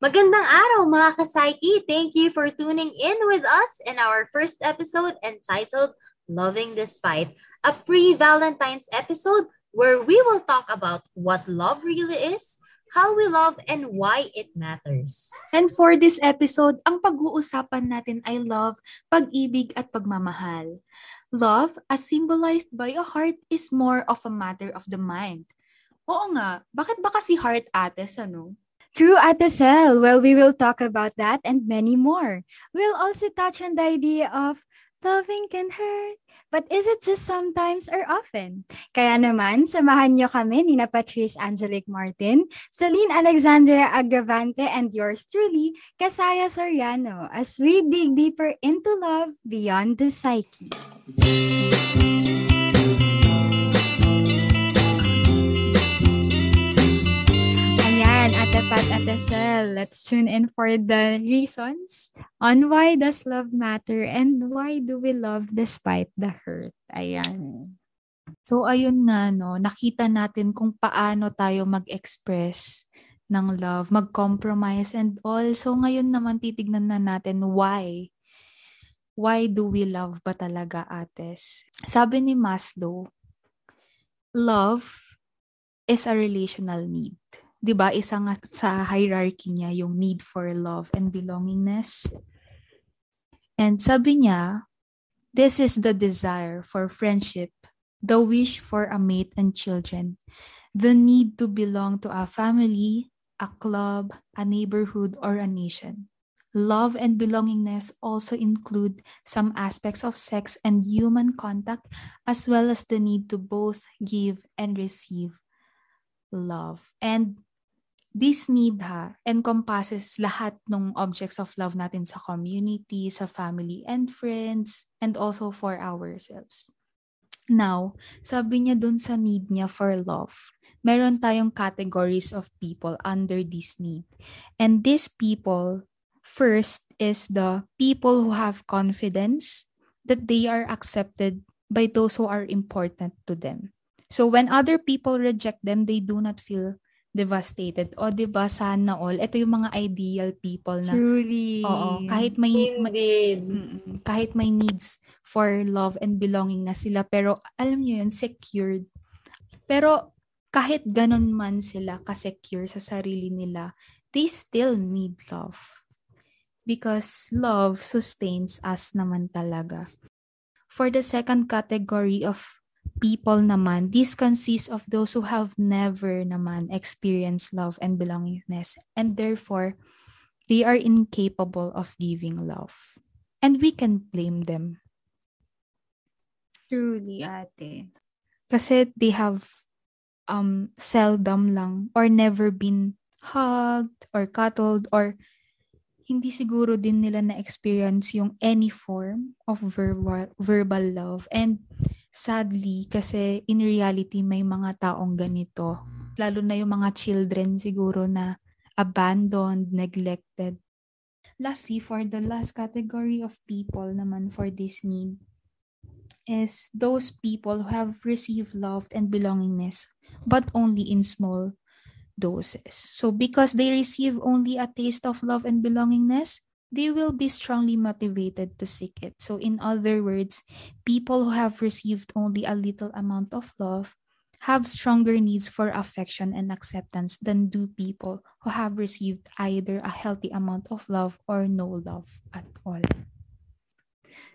Magandang araw mga ka-psyche! Thank you for tuning in with us in our first episode entitled Loving Despite, a pre-Valentine's episode where we will talk about what love really is, how we love, and why it matters. And for this episode, ang pag-uusapan natin ay love, pag-ibig at pagmamahal. Love, as symbolized by a heart, is more of a matter of the mind. Oo nga, bakit ba kasi heart ates, ano? True at the cell. Well, we will talk about that and many more. We'll also touch on the idea of loving can hurt, but is it just sometimes or often? Kaya naman, samahan niyo kami ni na Patrice Angelic Martin, Celine Alexandra Agravante, and yours truly, Kasaya Soriano, as we dig deeper into love beyond the psyche. Pat at the cell. Let's tune in for the reasons on why does love matter and why do we love despite the hurt. Ayan. So ayun nga no, nakita natin kung paano tayo mag-express ng love, mag-compromise and all. So ngayon naman titignan na natin why. Why do we love ba talaga, ates? Sabi ni Maslow, love is a relational need. 'Di ba, isa nga sa hierarchy niya yung need for love and belongingness. And sabi niya, this is the desire for friendship, the wish for a mate and children, the need to belong to a family, a club, a neighborhood, or a nation. Love and belongingness also include some aspects of sex and human contact, as well as the need to both give and receive love. And this need ha, encompasses lahat ng objects of love natin sa community, sa family and friends, and also for ourselves. Now, sabi niya dun sa need niya for love, meron tayong categories of people under this need. And these people, first is the people who have confidence that they are accepted by those who are important to them. So when other people reject them, they do not feel devastated. O, di ba sana all? Ito yung mga ideal people na Truly. Oo, kahit may Indeed. Mm, kahit may needs for love and belonging na sila pero alam niyo yun secured. Pero kahit ganun man sila ka-secure sa sarili nila, they still need love. Because love sustains us naman talaga. For the second category of people naman, this consists of those who have never naman experienced love and belongingness and therefore they are incapable of giving love. And we can blame them. Truly, ate. Kasi they have um seldom lang or never been hugged or cuddled or hindi siguro din nila na-experience yung any form of verbal, verbal love. And sadly, kasi in reality, may mga taong ganito. Lalo na yung mga children siguro na abandoned, neglected. Lastly, for the last category of people naman for this need is those people who have received love and belongingness, but only in small doses. So because they receive only a taste of love and belongingness, they will be strongly motivated to seek it. So in other words, people who have received only a little amount of love have stronger needs for affection and acceptance than do people who have received either a healthy amount of love or no love at all.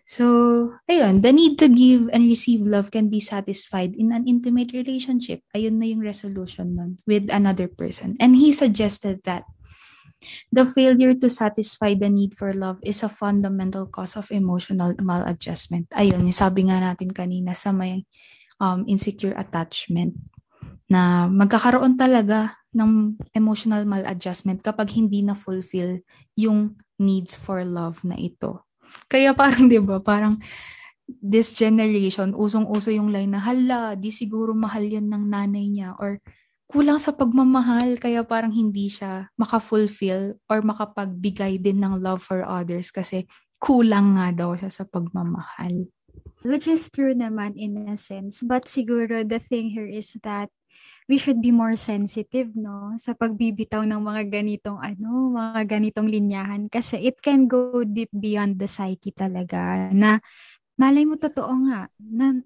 So, ayun, the need to give and receive love can be satisfied in an intimate relationship. Ayun na yung resolution nun with another person. And he suggested that the failure to satisfy the need for love is a fundamental cause of emotional maladjustment. Ayun, sabi nga natin kanina sa may um, insecure attachment na magkakaroon talaga ng emotional maladjustment kapag hindi na fulfill yung needs for love na ito. Kaya parang, di ba, parang this generation, usong-uso yung line na, hala, di siguro mahal yan ng nanay niya or kulang sa pagmamahal kaya parang hindi siya maka-fulfill or makapagbigay din ng love for others kasi kulang nga daw siya sa pagmamahal. Which is true naman in a sense. But siguro the thing here is that we should be more sensitive, no? Sa pagbibitaw ng mga ganitong, ano, mga ganitong linyahan. Kasi it can go deep beyond the psyche talaga. Na, malay mo totoo nga, na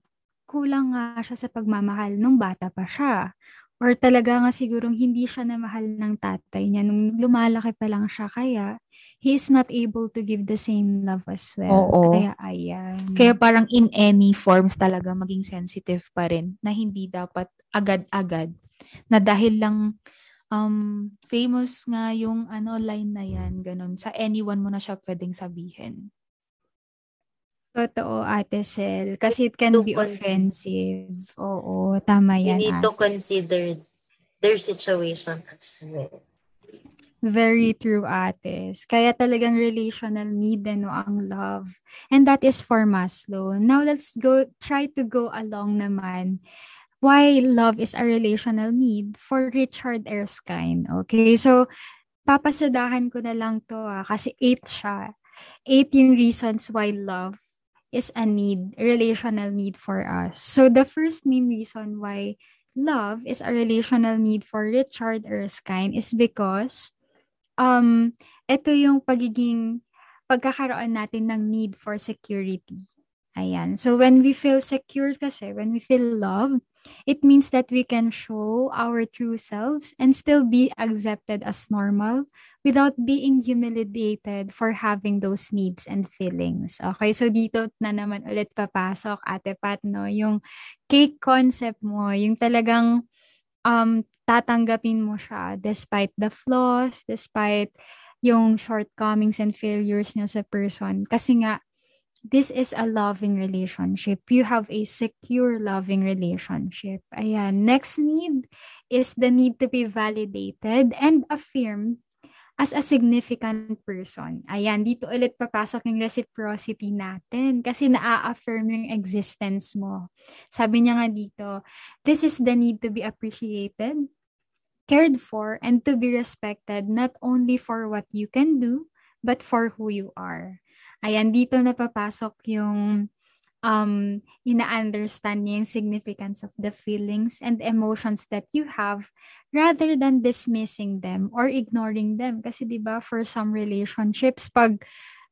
kulang nga siya sa pagmamahal nung bata pa siya. Or talaga nga sigurong hindi siya na mahal ng tatay niya nung lumalaki pa lang siya. Kaya, he is not able to give the same love as well. Oo. Kaya, ayan. Kaya parang in any forms talaga maging sensitive pa rin na hindi dapat agad-agad. Na dahil lang um, famous nga yung ano line na yan, ganun. Sa anyone mo na siya pwedeng sabihin. Totoo, Ate Sel. Kasi it can To be consider. offensive. Oo, tama You yan, need Ate. to consider their situation as well. Very true, Ates. Kaya talagang relational need ano ang love. And that is for Maslow. Now let's go try to go along naman why love is a relational need for Richard Erskine. Okay? So papasadahan ko na lang to ah, kasi eight siya. Eight yung reasons why love is a need, a relational need for us. So the first main reason why love is a relational need for Richard Erskine is because um, ito yung pagiging pagkakaroon natin ng need for security. Ayan. So when we feel secure kasi, when we feel love, it means that we can show our true selves and still be accepted as normal without being humiliated for having those needs and feelings. Okay, so dito na naman ulit papasok, Ate Pat, no? Yung cake concept mo, yung talagang um, tatanggapin mo siya despite the flaws, despite yung shortcomings and failures niya sa person. Kasi nga, this is a loving relationship. You have a secure loving relationship. Ayan. Next need is the need to be validated and affirmed as a significant person. Ayan, dito ulit papasok yung reciprocity natin kasi naa-affirm yung existence mo. Sabi niya nga dito, this is the need to be appreciated, cared for, and to be respected not only for what you can do, but for who you are. Ayan, dito na papasok yung um, ina-understand niya yung significance of the feelings and emotions that you have rather than dismissing them or ignoring them. Kasi 'di ba for some relationships, pag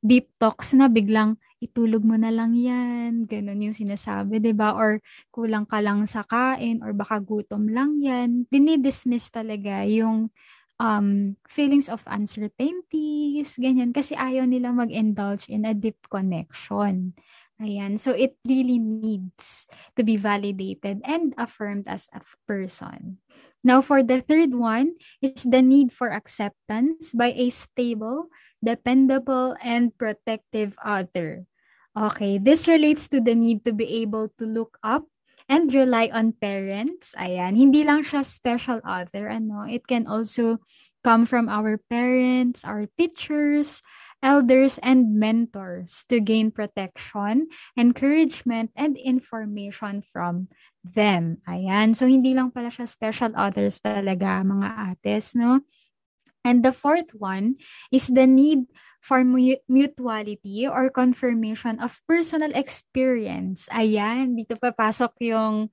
deep talks na biglang itulog mo na lang yan, ganun yung sinasabi, 'di ba Or kulang ka lang sa kain or baka gutom lang yan. Dinidismiss talaga yung um, feelings of uncertainties, ganyan. Kasi ayaw nila mag-indulge in a deep connection. Ayan. So, it really needs to be validated and affirmed as a person. Now, for the third one is the need for acceptance by a stable, dependable, and protective other. Okay, this relates to the need to be able to look up and rely on parents. Ayan, hindi lang siya special other, ano, it can also come from our parents, our teachers, elders, and mentors to gain protection, encouragement, and information from them. Ayan, so hindi lang pala siya special others talaga, mga ates, no? And the fourth one is the need for mu- mutuality or confirmation of personal experience. Ayan, dito papasok yung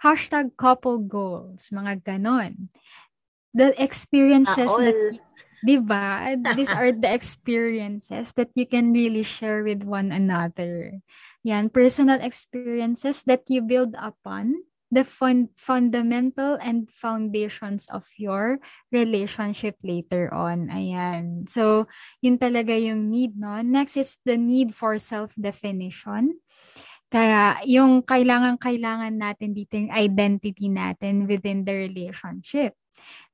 hashtag couple goals, mga ganon. The experiences Taol. that, di ba? These are the experiences that you can really share with one another. Yan, personal experiences that you build upon the fun- fundamental and foundations of your relationship later on. Ayan. So, yun talaga yung need, no? Next is the need for self-definition. Kaya yung kailangan-kailangan natin dito yung identity natin within the relationship.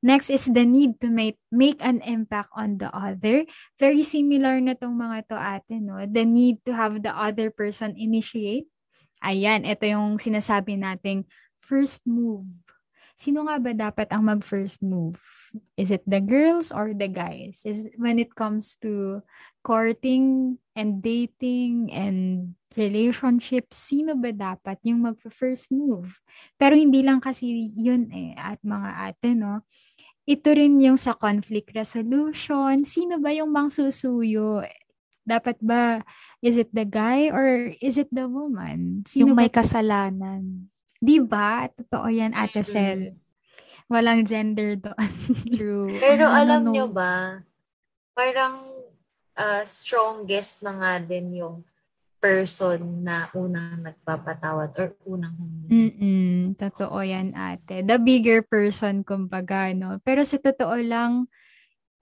Next is the need to make, make an impact on the other. Very similar na tong mga to ate, no? The need to have the other person initiate. Ayan, ito yung sinasabi nating first move. Sino nga ba dapat ang mag-first move? Is it the girls or the guys? Is when it comes to courting and dating and relationships, sino ba dapat yung mag-first move? Pero hindi lang kasi yun eh, at mga ate, no? Ito rin yung sa conflict resolution. Sino ba yung mangsusuyo? Dapat ba, is it the guy or is it the woman? Sino yung ba may kasalanan. Di ba? Totoo yan, Ate Sel. Walang gender doon. True. Pero Ano, alam no, nyo ba, parang ah, strongest na nga din yung person na unang nagpapatawad or unang humingi. Mm-mm, totoo yan ate. The bigger person, kumbaga, no? Pero sa totoo lang,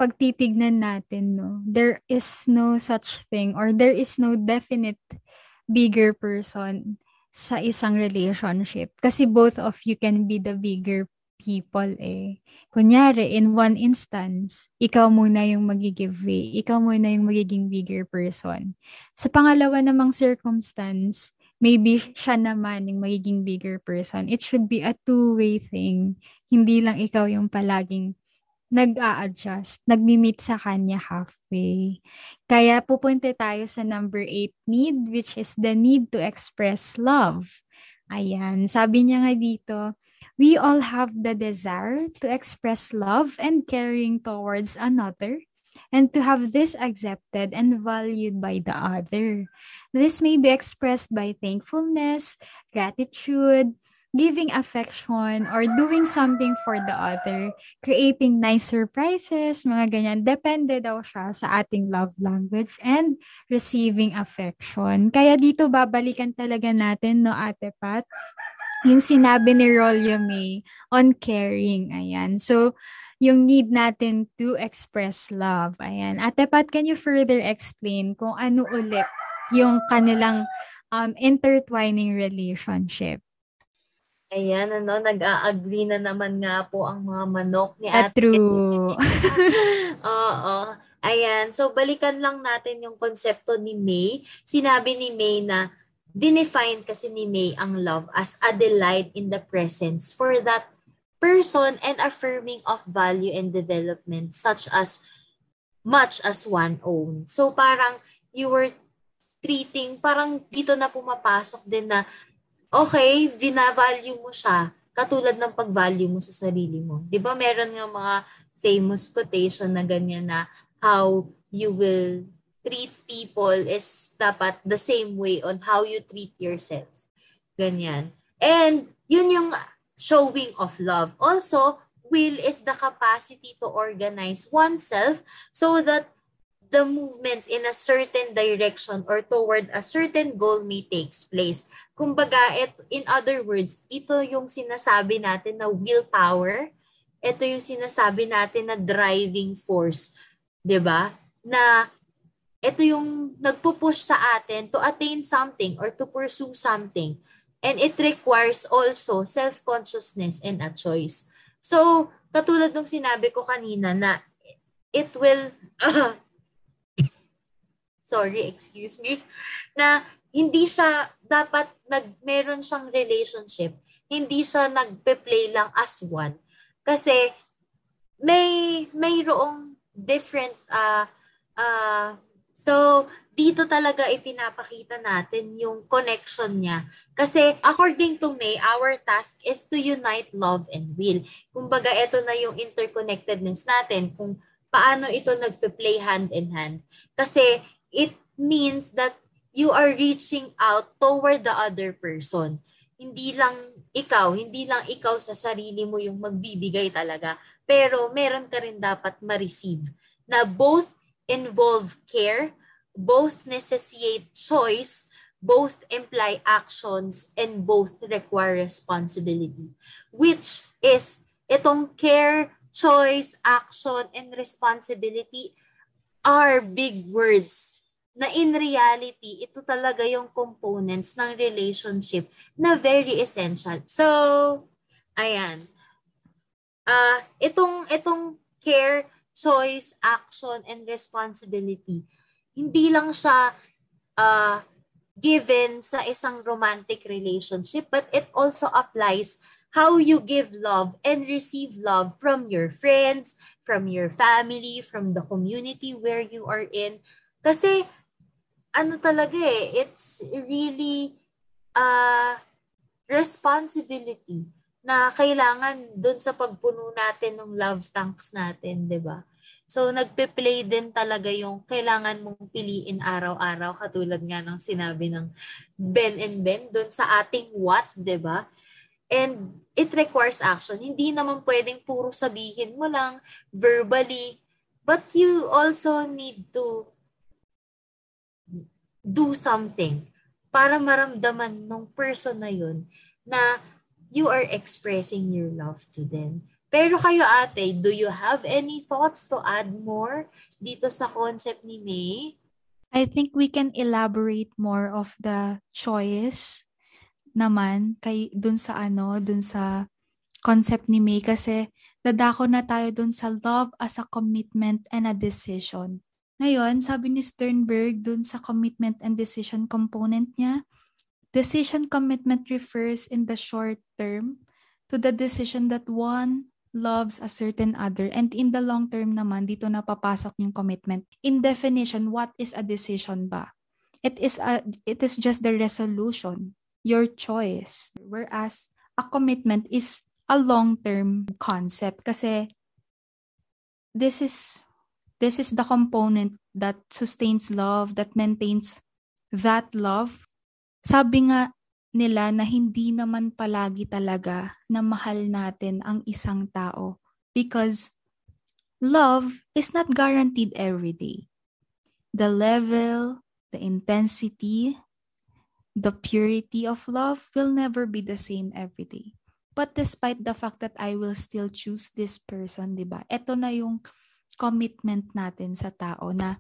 pag titignan natin, no, there is no such thing or there is no definite bigger person sa isang relationship. Kasi both of you can be the bigger people eh. Kunyari, in one instance, ikaw muna yung magigive way. Ikaw muna yung magiging bigger person. Sa pangalawa namang circumstance, maybe siya naman yung magiging bigger person. It should be a two-way thing. Hindi lang ikaw yung palaging nag-a-adjust, nagmi-meet sa kanya halfway. Kaya pupunta tayo sa number eight need, which is the need to express love. Ayan, sabi niya nga dito, we all have the desire to express love and caring towards another and to have this accepted and valued by the other. This may be expressed by thankfulness, gratitude, giving affection, or doing something for the other, creating nice surprises, mga ganyan. Depende daw siya sa ating love language and receiving affection. Kaya dito babalikan talaga natin, no, Ate Pat, yung sinabi ni Rolio May on caring. Ayan. So, yung need natin to express love. Ayan. Ate Pat, can you further explain kung ano ulit yung kanilang um, intertwining relationship? Ayan, ano, nag-a-agree na naman nga po ang mga manok ni At Ate. true. Oo. Ayan. So, balikan lang natin yung konsepto ni May. Sinabi ni May na dinefine kasi ni May ang love as a delight in the presence for that person and affirming of value and development such as much as one own. So, parang you were treating, parang dito na pumapasok din na, okay, dinavalue mo siya katulad ng pag-value mo sa sarili mo. Di ba meron nga mga famous quotation na ganyan na how you will treat people is dapat the same way on how you treat yourself. Ganyan. And yun yung showing of love. Also, will is the capacity to organize oneself so that the movement in a certain direction or toward a certain goal may takes place. Kumbaga, it, in other words, ito yung sinasabi natin na willpower. Ito yung sinasabi natin na driving force. 'di ba? Na ito yung nagpo-push sa atin to attain something or to pursue something. And it requires also self-consciousness and a choice. So, katulad ng sinabi ko kanina na it will sorry, excuse me, na hindi siya dapat nag meron siyang relationship, hindi siya nagpe-play lang as one. Kasi may mayroong different uh uh so dito talaga ipinapakita natin yung connection niya. Kasi according to May, our task is to unite love and will. Kumbaga, ito na yung interconnectedness natin kung paano ito nagpe-play hand in hand. Kasi it means that you are reaching out toward the other person. Hindi lang ikaw, hindi lang ikaw sa sarili mo yung magbibigay talaga. Pero meron ka rin dapat ma-receive na both involve care, both necessitate choice, both imply actions, and both require responsibility. Which is, itong care, choice, action, and responsibility are big words na in reality, ito talaga yung components ng relationship na very essential. So, ayan. Uh, itong, itong care, choice, action, and responsibility, hindi lang siya uh, given sa isang romantic relationship, but it also applies how you give love and receive love from your friends, from your family, from the community where you are in. Kasi, ano talaga eh, it's really uh, responsibility na kailangan dun sa pagpuno natin ng love tanks natin, 'di ba? So nagpe-play din talaga yung kailangan mong piliin araw-araw katulad nga ng sinabi ng Ben and Ben dun sa ating what, 'di ba? And it requires action. Hindi naman pwedeng puro sabihin mo lang verbally, but you also need to do something para maramdaman ng person na yun na you are expressing your love to them. Pero kayo ate, do you have any thoughts to add more dito sa concept ni May? I think we can elaborate more of the choice naman kay dun sa ano, dun sa concept ni May kasi dadako na tayo dun sa love as a commitment and a decision. Ngayon, sabi ni Sternberg dun sa commitment and decision component niya, decision commitment refers in the short term to the decision that one loves a certain other and in the long term naman dito na papasok yung commitment. In definition, what is a decision ba? It is a it is just the resolution, your choice. Whereas a commitment is a long-term concept kasi this is This is the component that sustains love, that maintains that love. Sabi nga nila na hindi naman palagi talaga na mahal natin ang isang tao because love is not guaranteed every day. The level, the intensity, the purity of love will never be the same every day. But despite the fact that I will still choose this person, di ba? Ito na yung commitment natin sa tao na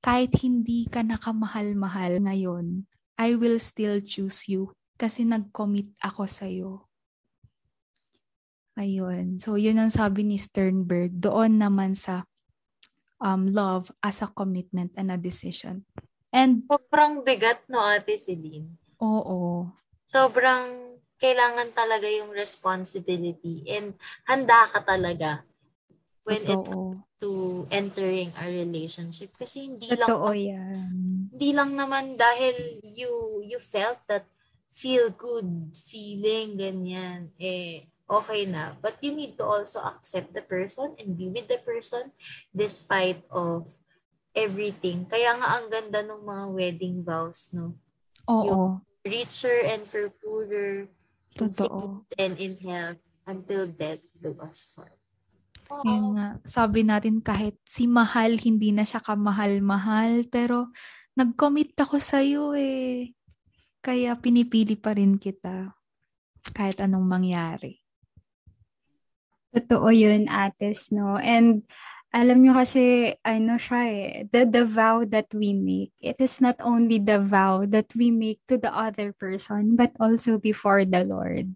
kahit hindi ka nakamahal-mahal ngayon, I will still choose you kasi nag-commit ako sa'yo. Ayun. So, yun ang sabi ni Sternberg. Doon naman sa um, love as a commitment and a decision. And, Sobrang bigat, no, Ate Celine? Oo. Sobrang kailangan talaga yung responsibility and handa ka talaga when it Totoo. To entering a relationship kasi hindi Totoo lang yan. hindi lang naman dahil you you felt that feel good feeling ganyan eh okay na but you need to also accept the person and be with the person despite of everything kaya nga ang ganda ng mga wedding vows no Oo. richer and for poorer Totoo. and in health until death do us part Yun nga, sabi natin kahit si Mahal, hindi na siya kamahal-mahal, pero nag-commit ako sa'yo eh. Kaya pinipili pa rin kita kahit anong mangyari. Totoo yun, ates, no? And alam nyo kasi, ano siya eh, the, the vow that we make, it is not only the vow that we make to the other person, but also before the Lord.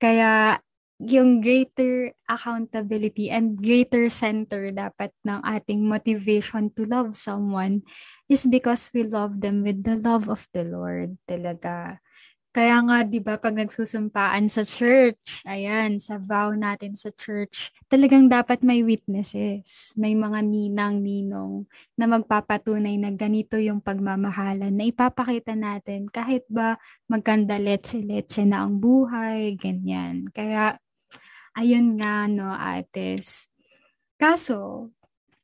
Kaya, yung greater accountability and greater center dapat ng ating motivation to love someone is because we love them with the love of the Lord talaga. Kaya nga, di ba, pag nagsusumpaan sa church, ayan, sa vow natin sa church, talagang dapat may witnesses, may mga ninang-ninong na magpapatunay na ganito yung pagmamahalan na ipapakita natin kahit ba magkanda letse-letse na ang buhay, ganyan. Kaya, ayun nga, no, ates. Kaso,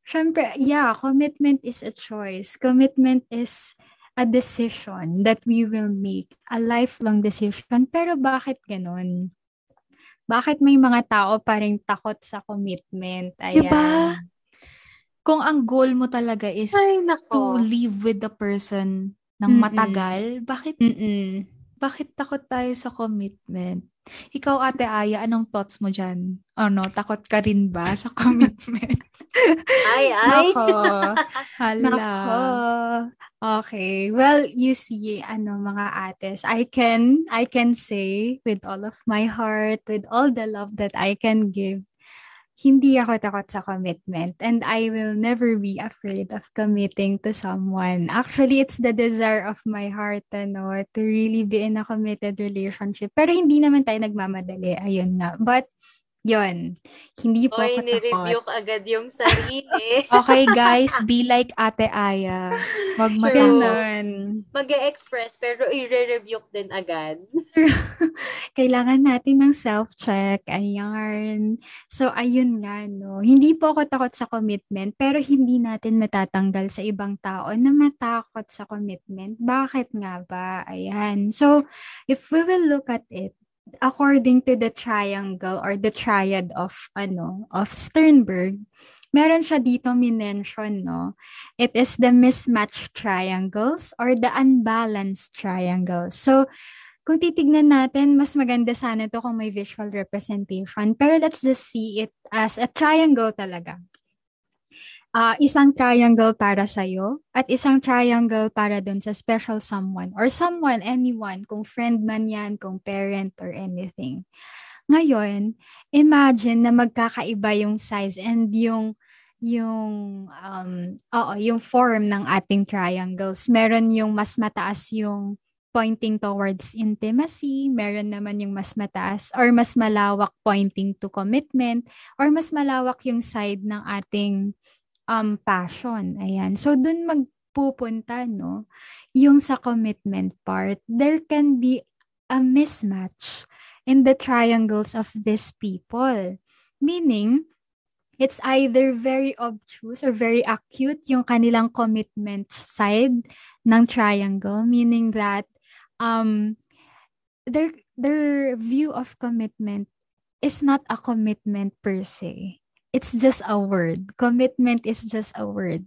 syempre, yeah, commitment is a choice. Commitment is a decision that we will make, a lifelong decision. Pero bakit ganun? Bakit may mga tao pa rin takot sa commitment? Ayan. Diba? Kung ang goal mo talaga is Ay, to nako. live with the person ng Mm-mm. matagal, bakit Mm-mm. Bakit takot tayo sa commitment? Ikaw, Ate Aya, anong thoughts mo dyan? Ano, takot ka rin ba sa commitment? Ay, ay. Nako. Hala. Nako. Okay. Well, you see, ano mga ates, I can I can say with all of my heart, with all the love that I can give, hindi ako takot sa commitment and I will never be afraid of committing to someone. Actually, it's the desire of my heart ano, to really be in a committed relationship. Pero hindi naman tayo nagmamadali. Ayun nga. But, yon Hindi po Oy, ako ni-review agad yung sarili. Okay, guys, be like Ate Aya. Huwag True. matakot. Ganon. Mag-express pero i-rebuke din agad. kailangan natin ng self-check. Ayan. So, ayun nga, no. Hindi po ako takot sa commitment, pero hindi natin matatanggal sa ibang tao na matakot sa commitment. Bakit nga ba? Ayan. So, if we will look at it, according to the triangle or the triad of ano of Sternberg, meron siya dito minention, no? It is the mismatched triangles or the unbalanced triangles. So, kung titignan natin, mas maganda sana to kung may visual representation. Pero let's just see it as a triangle talaga. Uh, isang triangle para sa'yo at isang triangle para dun sa special someone or someone, anyone, kung friend man yan, kung parent or anything. Ngayon, imagine na magkakaiba yung size and yung yung um oo, yung form ng ating triangles. Meron yung mas mataas yung pointing towards intimacy, meron naman yung mas mataas or mas malawak pointing to commitment or mas malawak yung side ng ating um passion. Ayan. So dun magpupunta no yung sa commitment part. There can be a mismatch in the triangles of these people. Meaning, it's either very obtuse or very acute yung kanilang commitment side ng triangle, meaning that um, their, their view of commitment is not a commitment per se. It's just a word. Commitment is just a word.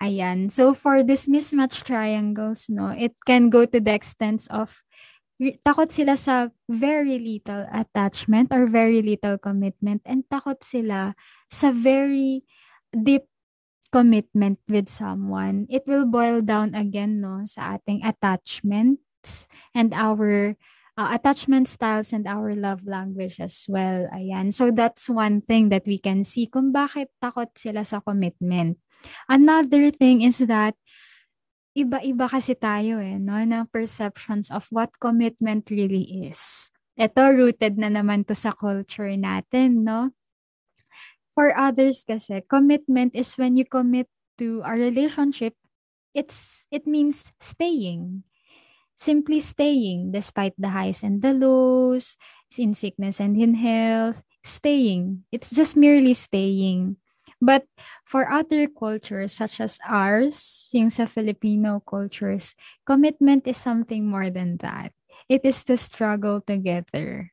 Ayan. So for this mismatch triangles, no, it can go to the extent of takot sila sa very little attachment or very little commitment and takot sila sa very deep commitment with someone. It will boil down again no sa ating attachments and our uh, attachment styles and our love language as well. Ayan. So that's one thing that we can see kung bakit takot sila sa commitment. Another thing is that iba-iba kasi tayo eh, no, ng perceptions of what commitment really is. Ito, rooted na naman to sa culture natin, no? For others kasi, commitment is when you commit to a relationship, it's it means staying. Simply staying despite the highs and the lows, in sickness and in health, staying. It's just merely staying. But for other cultures such as ours, yung sa Filipino cultures, commitment is something more than that. It is to struggle together.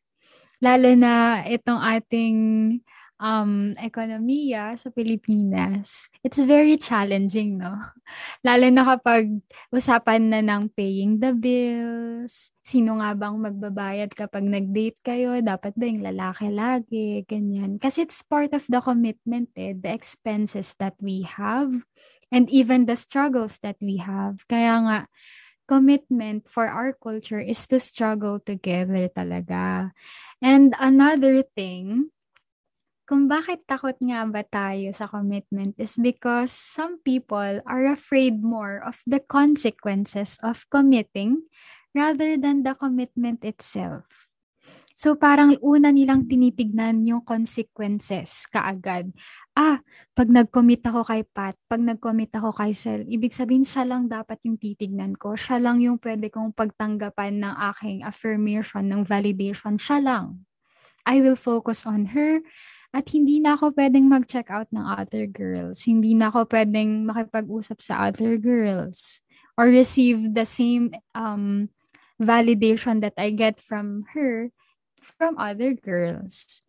Lalo na itong ating um, ekonomiya sa Pilipinas, it's very challenging, no? Lalo na kapag usapan na ng paying the bills, sino nga bang magbabayad kapag nag-date kayo, dapat ba yung lalaki lagi, ganyan. Kasi it's part of the commitment, eh, the expenses that we have, and even the struggles that we have. Kaya nga, commitment for our culture is to struggle together talaga. And another thing, kung bakit takot nga ba tayo sa commitment is because some people are afraid more of the consequences of committing rather than the commitment itself. So parang una nilang tinitignan yung consequences kaagad. Ah, pag nag-commit ako kay Pat, pag nag-commit ako kay Sel, ibig sabihin siya lang dapat yung titignan ko. Siya lang yung pwede kong pagtanggapan ng aking affirmation, ng validation. Siya lang. I will focus on her at hindi na ako pwedeng mag-check out ng other girls. Hindi na ako pwedeng makipag-usap sa other girls. Or receive the same um, validation that I get from her from other girls.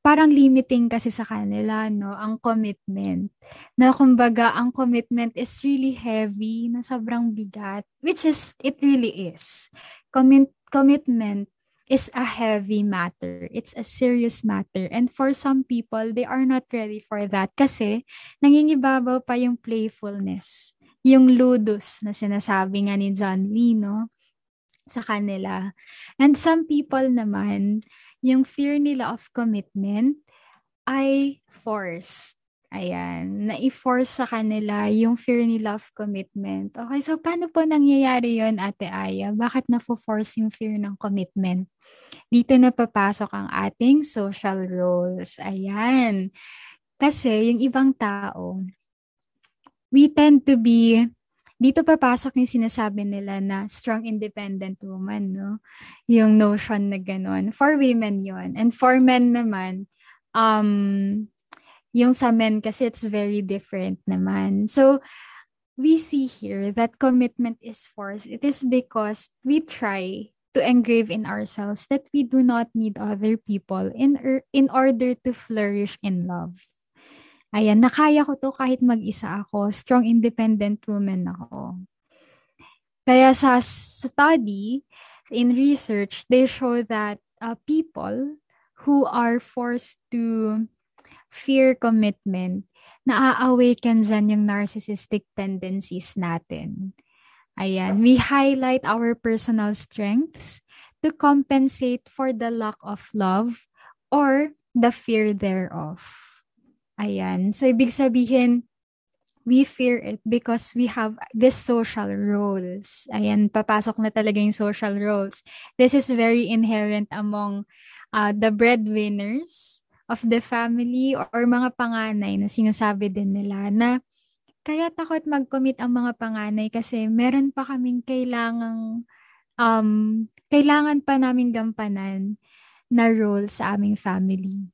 Parang limiting kasi sa kanila, no, ang commitment. Na kumbaga, ang commitment is really heavy, na sobrang bigat, which is, it really is. Commit, commitment is a heavy matter. It's a serious matter. And for some people, they are not ready for that kasi nangingibabaw pa yung playfulness. Yung ludus na sinasabi nga ni John Lee, no? Sa kanila. And some people naman, yung fear nila of commitment ay forced. Ayan, na-force sa kanila yung fear nila of commitment. Okay, so paano po nangyayari yon Ate Aya? Bakit na-force yung fear ng commitment? Dito na papasok ang ating social roles. Ayan. Kasi yung ibang tao, we tend to be dito papasok yung sinasabi nila na strong independent woman, no? Yung notion na gano'n. For women yon And for men naman, um, yung sa men kasi it's very different naman. So, we see here that commitment is forced. It is because we try to engrave in ourselves that we do not need other people in, er, in order to flourish in love. Ayan, nakaya ko to kahit mag-isa ako. Strong, independent woman ako. Kaya sa study, in research, they show that uh, people who are forced to fear commitment, na-awaken dyan yung narcissistic tendencies natin. Ayan, we highlight our personal strengths to compensate for the lack of love or the fear thereof. Ayan, so ibig sabihin, we fear it because we have this social roles. Ayan, papasok na talaga yung social roles. This is very inherent among uh, the breadwinners of the family or mga panganay na sinasabi din nila na kaya takot mag-commit ang mga panganay kasi meron pa kaming kailangang um, kailangan pa namin gampanan na role sa aming family.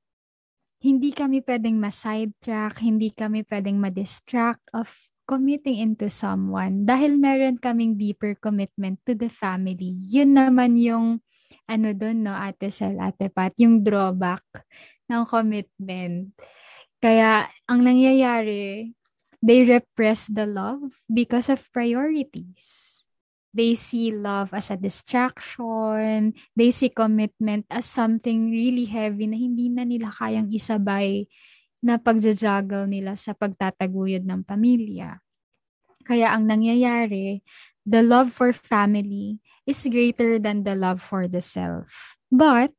Hindi kami pwedeng ma-sidetrack, hindi kami pwedeng ma-distract of committing into someone dahil meron kaming deeper commitment to the family. Yun naman yung ano doon, no, Ate Sel, Ate Pat, yung drawback ng commitment. Kaya, ang nangyayari, They repress the love because of priorities. They see love as a distraction. They see commitment as something really heavy na hindi na nila kayang isabay na pagjajuggle nila sa pagtataguyod ng pamilya. Kaya ang nangyayari, the love for family is greater than the love for the self. But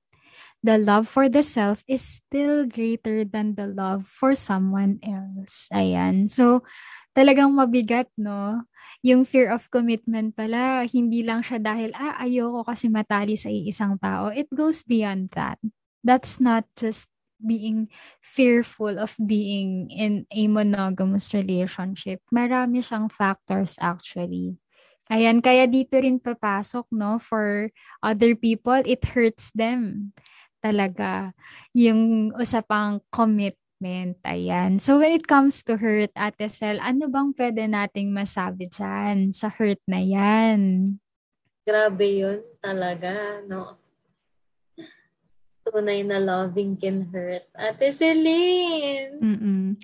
the love for the self is still greater than the love for someone else. Ayan. So, talagang mabigat, no? Yung fear of commitment pala, hindi lang siya dahil, ah, ayoko kasi matali sa isang tao. It goes beyond that. That's not just being fearful of being in a monogamous relationship. Marami siyang factors actually. Ayan, kaya dito rin papasok, no? For other people, it hurts them talaga yung usapang commitment. Ayan. So when it comes to hurt, Ate Sel, ano bang pwede nating masabi dyan sa hurt na yan? Grabe yun talaga, no? Tunay na loving can hurt. Ate Celine! Mm-mm.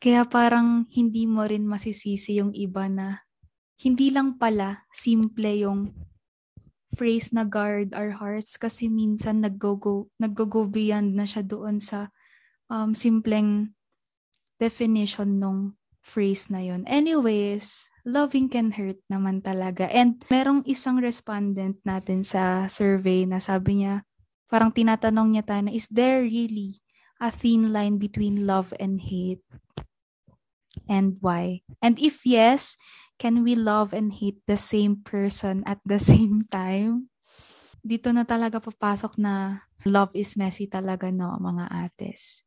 Kaya parang hindi mo rin masisisi yung iba na hindi lang pala simple yung phrase na guard our hearts kasi minsan nag-go, nag-go beyond na siya doon sa um, simpleng definition nung phrase na yon. Anyways, loving can hurt naman talaga. And merong isang respondent natin sa survey na sabi niya, parang tinatanong niya tayo na, is there really a thin line between love and hate? And why? And if yes, can we love and hate the same person at the same time? Dito na talaga papasok na love is messy talaga, no, mga ates.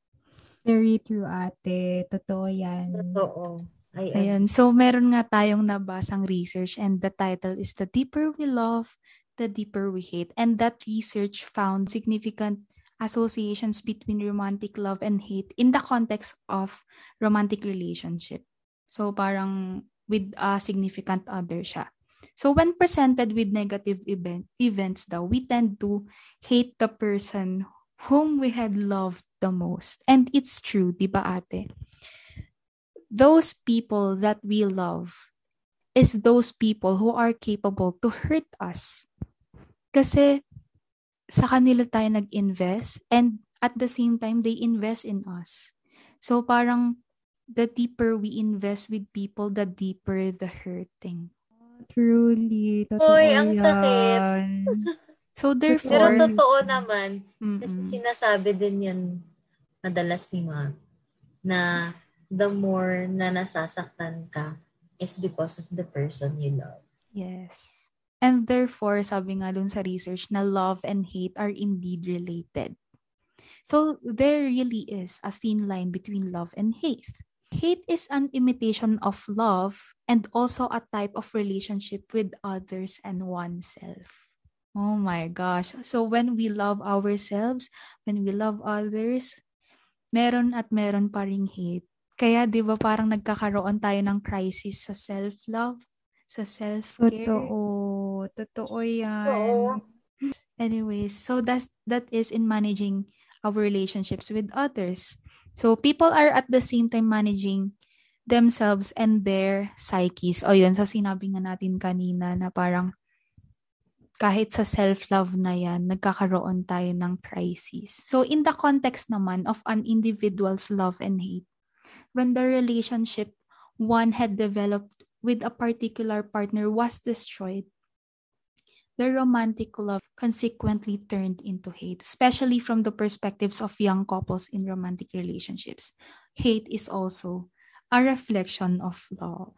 Very true, ate. Totoo yan. Totoo. Ay, Ayun. So, meron nga tayong nabasang research and the title is The Deeper We Love, The Deeper We Hate. And that research found significant associations between romantic love and hate in the context of romantic relationship. So, parang with a significant other siya. So when presented with negative event, events daw, we tend to hate the person whom we had loved the most. And it's true, di ba ate? Those people that we love is those people who are capable to hurt us. Kasi sa kanila tayo nag-invest and at the same time, they invest in us. So parang the deeper we invest with people, the deeper the hurting. Truly. Totoo Uy, ang yan. sakit. So therefore, Pero totoo naman, kasi mm-mm. sinasabi din yan madalas ni Ma, na the more na nasasaktan ka is because of the person you love. yes. And therefore, sabi nga dun sa research na love and hate are indeed related. So there really is a thin line between love and hate. Hate is an imitation of love and also a type of relationship with others and oneself. Oh my gosh. So when we love ourselves, when we love others, meron at meron pa ring hate. Kaya 'di ba parang nagkakaroon tayo ng crisis sa self-love, sa self-care. Totoo. Totoo yan. Oo. Anyways, so that's that is in managing our relationships with others. So people are at the same time managing themselves and their psyches. O yun, sa sinabi nga natin kanina na parang kahit sa self-love na yan, nagkakaroon tayo ng crisis. So in the context naman of an individual's love and hate, when the relationship one had developed with a particular partner was destroyed, the romantic love consequently turned into hate, especially from the perspectives of young couples in romantic relationships. Hate is also a reflection of love.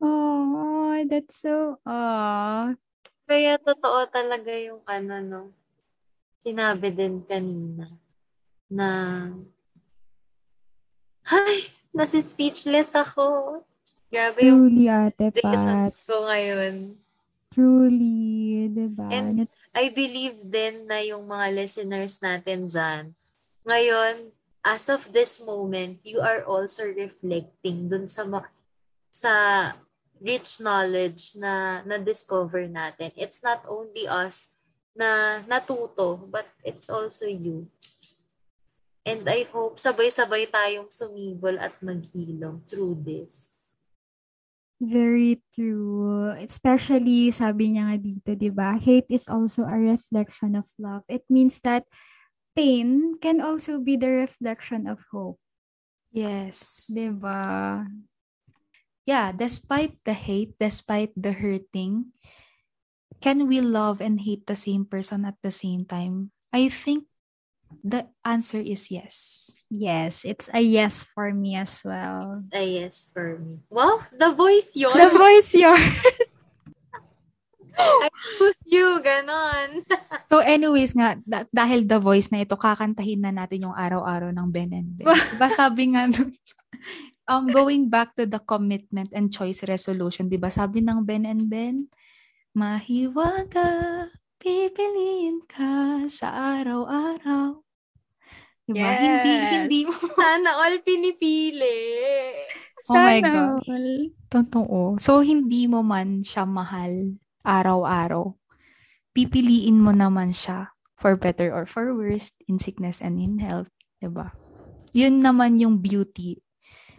Oh, that's so, ah. Kaya totoo talaga yung ano, no? Sinabi din kanina na ay, nasi speechless ako. Grabe yung Truly, ate Pat. relations ko ngayon. Truly, diba? And- I believe din na yung mga listeners natin dyan, ngayon, as of this moment, you are also reflecting dun sa ma- sa rich knowledge na na-discover natin. It's not only us na natuto, but it's also you. And I hope sabay-sabay tayong sumibol at maghilom through this. Very true. Especially, sabi niya nga dito, di ba? Hate is also a reflection of love. It means that pain can also be the reflection of hope. Yes. Di ba? yeah, despite the hate, despite the hurting, can we love and hate the same person at the same time? I think the answer is yes. Yes, it's a yes for me as well. A yes for me. Wow, the voice yun. The voice yours. I choose you, ganon. So anyways nga, da- dahil the voice na ito, kakantahin na natin yung araw-araw ng Ben and Ben. diba sabi nga, um, going back to the commitment and choice resolution, diba sabi ng Ben and Ben, mahiwaga, pipiliin ka sa araw-araw. Diba? Yes. Hindi, hindi mo. Sana all pinipili. Oh my Sana gosh. all. Totoo. So, hindi mo man siya mahal araw-araw. Pipiliin mo naman siya for better or for worse, in sickness and in health. 'di ba? Yun naman yung beauty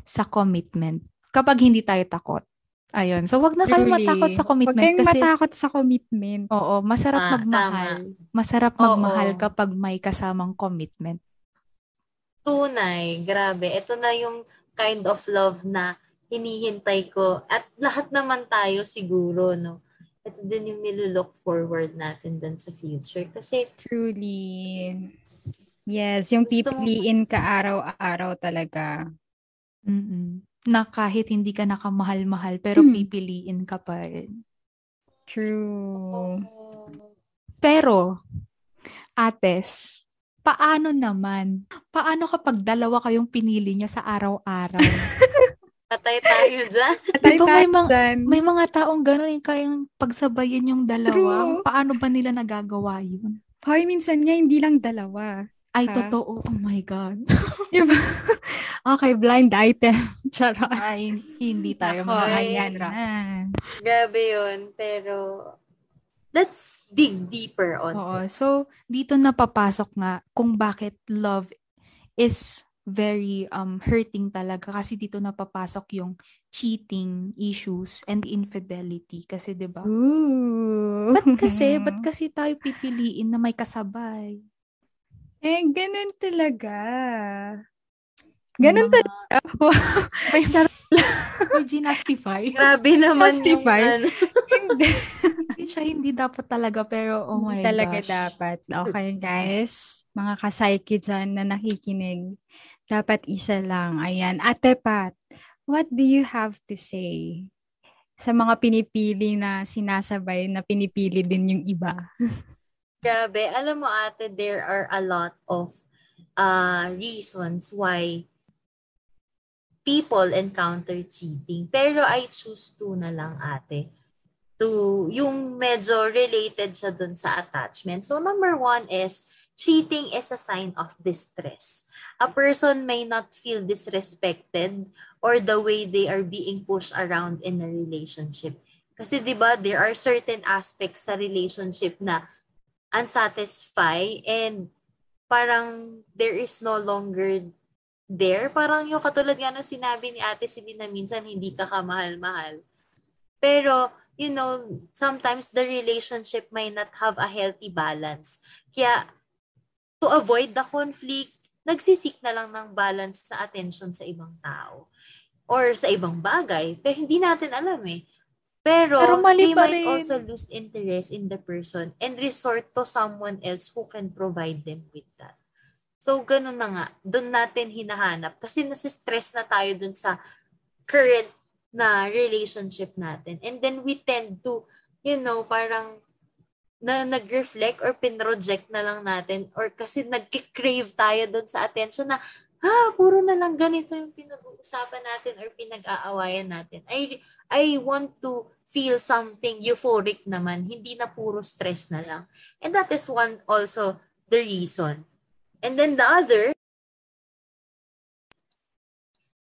sa commitment. Kapag hindi tayo takot. Ayun. So, wag na kayo Truly. matakot sa Huwag commitment kayong kasi matakot sa commitment. oo, masarap Ah, magmahal. Masarap Oo. magmahal kapag may kasamang commitment. Tunay, grabe. Ito na yung kind of love na hinihintay ko. At lahat naman tayo siguro, no? Ito din yung nilook forward natin dun sa future. Kasi, Truly. Yes, yung Gusto mo- pipiliin ka araw-araw talaga. mm Na kahit hindi ka nakamahal-mahal, pero Hmm. pipiliin ka pa rin. True. Pero, ates, paano naman? Paano kapag dalawa kayong pinili niya sa araw-araw? patay tayo dyan. Di ba may, mga, Dyan. may mga taong gano'n yung kayang pagsabayin yung dalawa. True. Paano ba nila nagagawa yun? Hoy, minsan nga hindi lang dalawa. Ay, Ha? totoo. Oh my God. Diba? okay, blind item. Charot. Ay, hindi tayo Ako, mga ayan na. Grabe yun. Pero, let's dig deeper on Oo. it. So, dito na papasok nga kung bakit love is very um hurting talaga kasi dito na papasok yung cheating issues and infidelity kasi 'di ba? Ooh. Ba't kasi ba't kasi tayo pipiliin na may kasabay? Eh, ganun talaga. Ganun Mga- talaga. May, may ginastify. Grabe naman Justify. yung ano. Hindi Hindi siya hindi dapat talaga pero oh my talaga gosh. dapat. Okay, guys. Mga kasayki dyan na nakikinig. Dapat isa lang. Ayan. Ate Pat, what do you have to say sa mga pinipili na sinasabay na pinipili din yung iba? Grabe. Alam mo ate, there are a lot of uh, reasons why people encounter cheating. Pero I choose two na lang ate. To, yung medyo related siya dun sa attachment. So number one is, cheating is a sign of distress. A person may not feel disrespected or the way they are being pushed around in a relationship. Kasi 'di ba, there are certain aspects sa relationship na unsatisfied and parang there is no longer there. Parang yung katulad nga ng sinabi ni Ate Cindy na minsan hindi ka kamahal-mahal. Pero, you know, sometimes the relationship may not have a healthy balance. Kaya, to avoid the conflict, nagsisik na lang ng balance sa attention sa ibang tao or sa ibang bagay. Pero hindi natin alam eh. Pero, Pero mali they pa might rin. also lose interest in the person and resort to someone else who can provide them with that. So, ganun na nga. Doon natin hinahanap. Kasi nasistress na tayo dun sa current na relationship natin. And then we tend to, you know, parang na nag-reflect or pinroject na lang natin or kasi nag-crave tayo doon sa attention na ha, puro na lang ganito yung pinag-uusapan natin or pinag-aawayan natin. I, I want to feel something euphoric naman, hindi na puro stress na lang. And that is one also the reason. And then the other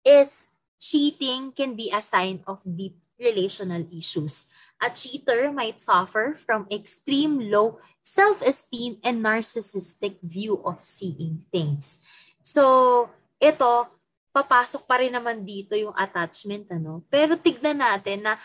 is cheating can be a sign of deep relational issues. A cheater might suffer from extreme low self-esteem and narcissistic view of seeing things. So, ito, papasok pa rin naman dito yung attachment, ano? Pero tignan natin na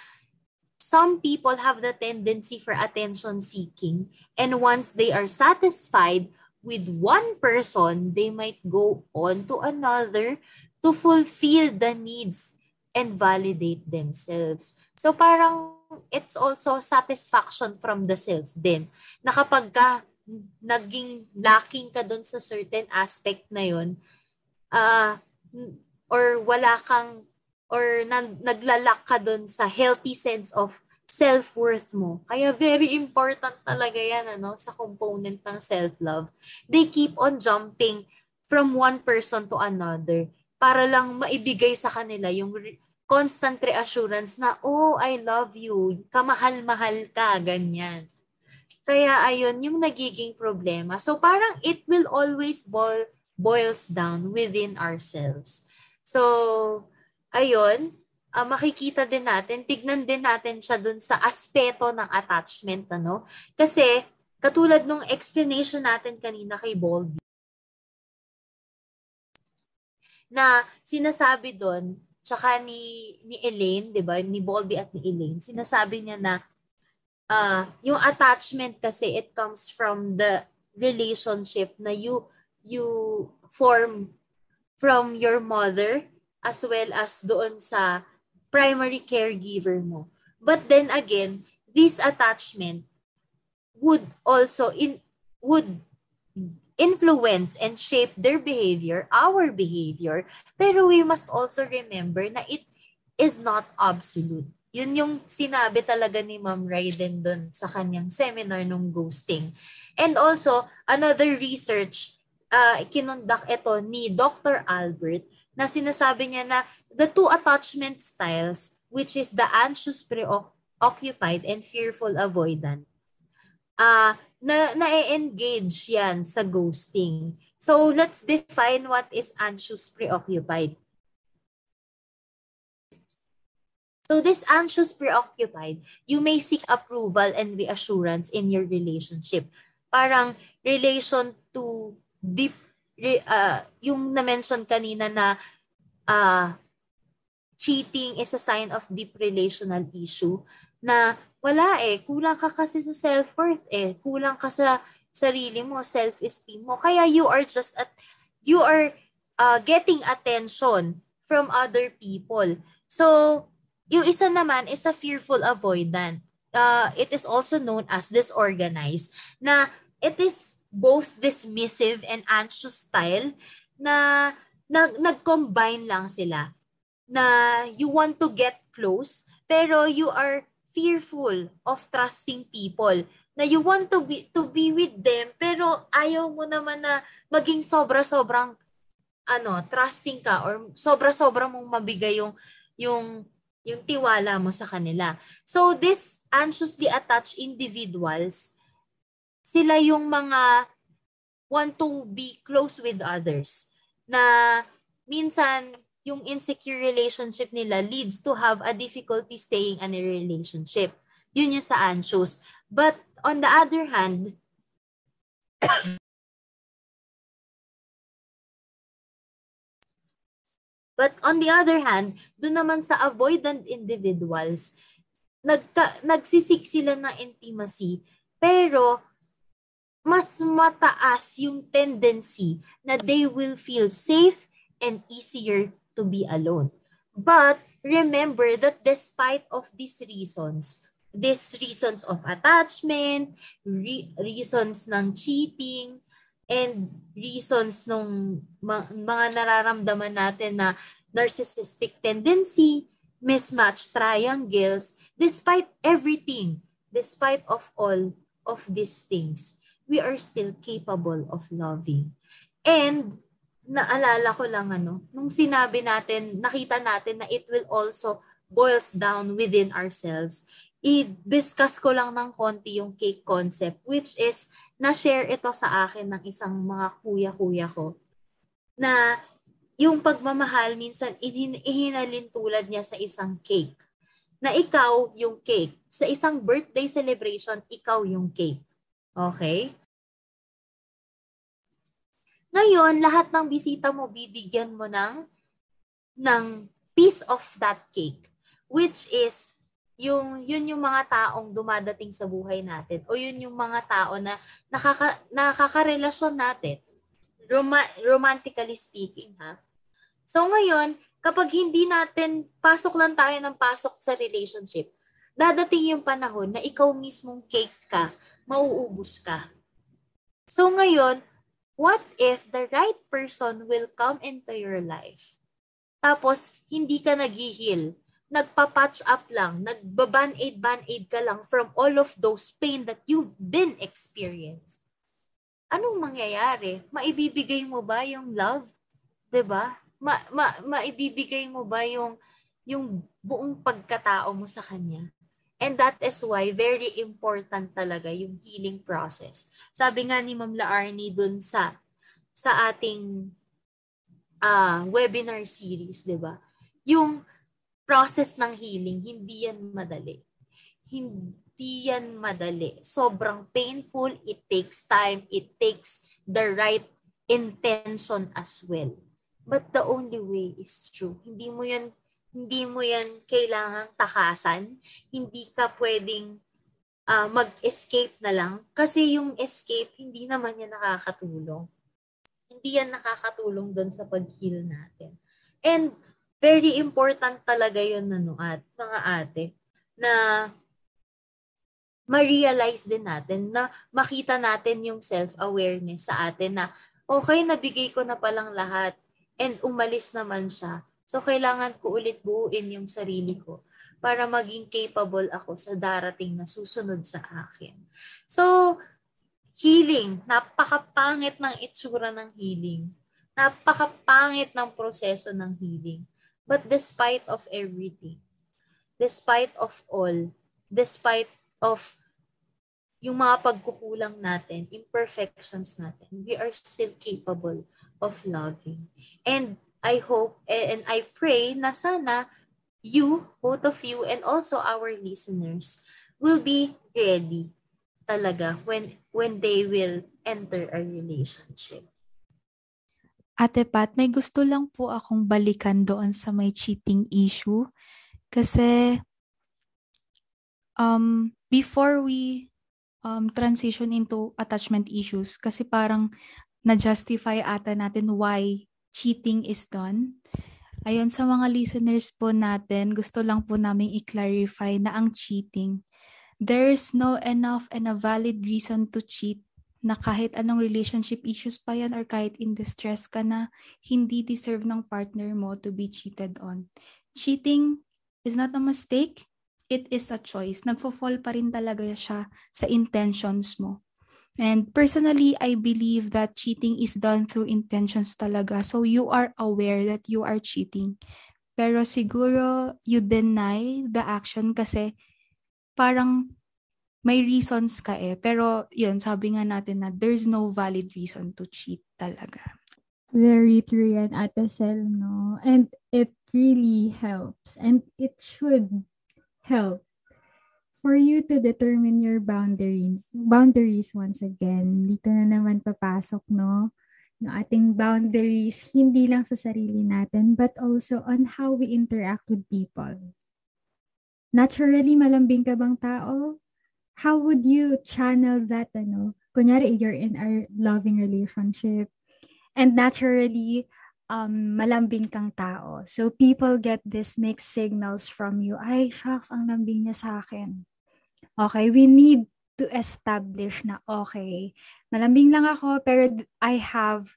some people have the tendency for attention seeking and once they are satisfied with one person, they might go on to another to fulfill the needs and validate themselves. So parang it's also satisfaction from the self din. Na kapag ka naging lacking ka doon sa certain aspect na yun, uh, or wala kang, or na, naglalak ka doon sa healthy sense of self-worth mo. Kaya very important talaga yan ano, sa component ng self-love. They keep on jumping from one person to another para lang maibigay sa kanila yung re- constant reassurance na, oh, I love you, kamahal-mahal ka, ganyan. Kaya ayun, yung nagiging problema. So parang it will always boil, boils down within ourselves. So, ayun, uh, makikita din natin, tignan din natin siya dun sa aspeto ng attachment, ano? Kasi, katulad nung explanation natin kanina kay Bolby, na sinasabi doon, tsaka ni, ni Elaine, di ba, ni Bolby at ni Elaine, sinasabi niya na uh, yung attachment kasi it comes from the relationship na you you form from your mother as well as doon sa primary caregiver mo. But then again, this attachment would also in would influence and shape their behavior, our behavior, pero we must also remember na it is not absolute. Yun yung sinabi talaga ni Ma'am Raiden doon sa kanyang seminar nung ghosting. And also, another research, uh, kinondak ito ni Dr. Albert na sinasabi niya na the two attachment styles, which is the anxious preoccupied and fearful avoidant, uh, na na-engage yan sa ghosting. So, let's define what is anxious preoccupied. So this anxious preoccupied, you may seek approval and reassurance in your relationship. Parang relation to deep, uh, yung na-mention kanina na uh, cheating is a sign of deep relational issue na wala eh, kulang ka kasi sa self-worth eh, kulang ka sa sarili mo, self-esteem mo. Kaya you are just at, you are uh, getting attention from other people. So, yung isa naman is a fearful avoidant. Uh, it is also known as disorganized na it is both dismissive and anxious style na nag nag-combine lang sila na you want to get close pero you are fearful of trusting people na you want to be to be with them pero ayaw mo naman na maging sobra-sobrang ano trusting ka or sobra-sobra mong mabigay yung yung yung tiwala mo sa kanila. So this anxiously attached individuals, sila yung mga want to be close with others. Na minsan yung insecure relationship nila leads to have a difficulty staying in a relationship. Yun yung sa anxious. But on the other hand, But on the other hand, doon naman sa avoidant individuals, nagka, nagsisik sila ng intimacy, pero mas mataas yung tendency na they will feel safe and easier to be alone. But remember that despite of these reasons, these reasons of attachment, re- reasons ng cheating, and reasons nung mga nararamdaman natin na narcissistic tendency, mismatched triangles, despite everything, despite of all of these things, we are still capable of loving. And naalala ko lang ano, nung sinabi natin, nakita natin na it will also boils down within ourselves. I-discuss ko lang ng konti yung cake concept, which is na-share ito sa akin ng isang mga kuya-kuya ko na yung pagmamahal minsan ihin- ihinalin tulad niya sa isang cake. Na ikaw yung cake. Sa isang birthday celebration, ikaw yung cake. Okay? Ngayon, lahat ng bisita mo, bibigyan mo ng, ng piece of that cake. Which is yung yun yung mga taong dumadating sa buhay natin o yun yung mga tao na nakaka nakakarelasyon natin Roma- romantically speaking ha so ngayon kapag hindi natin pasok lang tayo ng pasok sa relationship dadating yung panahon na ikaw mismong cake ka mauubos ka so ngayon what if the right person will come into your life tapos hindi ka naghihil nagpa-patch up lang, nagba-band-aid, band-aid ka lang from all of those pain that you've been experienced. Anong mangyayari? Maibibigay mo ba yung love? 'Di ba? Ma, ma, maibibigay mo ba yung yung buong pagkatao mo sa kanya? And that is why very important talaga yung healing process. Sabi nga ni Ma'am Laarni dun sa sa ating uh, webinar series, 'di ba? Yung process ng healing, hindi yan madali. Hindi yan madali. Sobrang painful. It takes time. It takes the right intention as well. But the only way is true. Hindi mo yan hindi mo yan kailangang takasan. Hindi ka pwedeng uh, mag-escape na lang. Kasi yung escape, hindi naman yan nakakatulong. Hindi yan nakakatulong doon sa pag-heal natin. And very important talaga yun ano, at mga ate, na ma-realize din natin na makita natin yung self-awareness sa atin na okay, nabigay ko na palang lahat and umalis naman siya. So, kailangan ko ulit buuin yung sarili ko para maging capable ako sa darating na susunod sa akin. So, healing. Napakapangit ng itsura ng healing. Napakapangit ng proseso ng healing. But despite of everything, despite of all, despite of yung mga pagkukulang natin, imperfections natin, we are still capable of loving. And I hope and I pray na sana you, both of you, and also our listeners will be ready talaga when when they will enter a relationship. Ate Pat, may gusto lang po akong balikan doon sa may cheating issue. Kasi um, before we um, transition into attachment issues, kasi parang na-justify ata natin why cheating is done. Ayon sa mga listeners po natin, gusto lang po namin i-clarify na ang cheating, there is no enough and a valid reason to cheat na kahit anong relationship issues pa yan or kahit in distress ka na, hindi deserve ng partner mo to be cheated on. Cheating is not a mistake, it is a choice. Nagfo-fall pa rin talaga siya sa intentions mo. And personally, I believe that cheating is done through intentions talaga. So you are aware that you are cheating. Pero siguro you deny the action kasi parang may reasons ka eh. Pero yun, sabi nga natin na there's no valid reason to cheat talaga. Very true yan, Ate Sel, no? And it really helps. And it should help for you to determine your boundaries. Boundaries, once again. Dito na naman papasok, no? Yung ating boundaries, hindi lang sa sarili natin, but also on how we interact with people. Naturally, malambing ka bang tao? How would you channel that, ano? Kunyari, you're in a loving relationship And naturally, um, malambing kang tao. So people get this mixed signals from you. Ay, shucks, ang lambing niya sa akin. Okay, we need to establish na, okay, malambing lang ako, pero I have